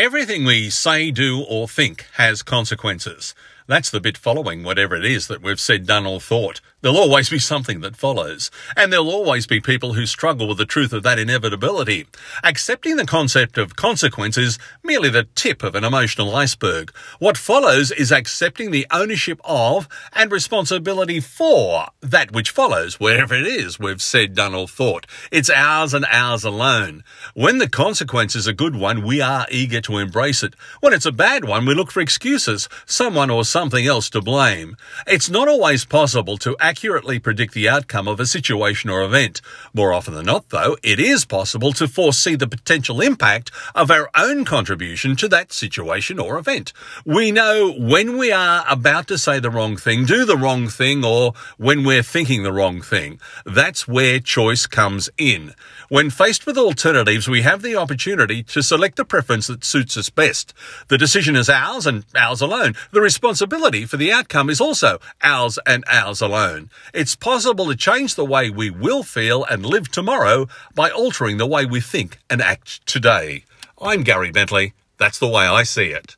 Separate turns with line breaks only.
Everything we say, do, or think has consequences. That's the bit following whatever it is that we've said, done, or thought. There'll always be something that follows. And there'll always be people who struggle with the truth of that inevitability. Accepting the concept of consequence is merely the tip of an emotional iceberg. What follows is accepting the ownership of and responsibility for that which follows, wherever it is we've said, done, or thought. It's ours and ours alone. When the consequence is a good one, we are eager to embrace it. When it's a bad one, we look for excuses, someone or something else to blame. It's not always possible to accurately predict the outcome of a situation or event. More often than not, though, it is possible to foresee the potential impact of our own contribution to that situation or event. We know when we are about to say the wrong thing, do the wrong thing, or when we're thinking the wrong thing. That's where choice comes in. When faced with alternatives, we have the opportunity to select the preference that suits us best. The decision is ours and ours alone. The responsibility for the outcome is also ours and ours alone. It's possible to change the way we will feel and live tomorrow by altering the way we think and act today. I'm Gary Bentley. That's the way I see it.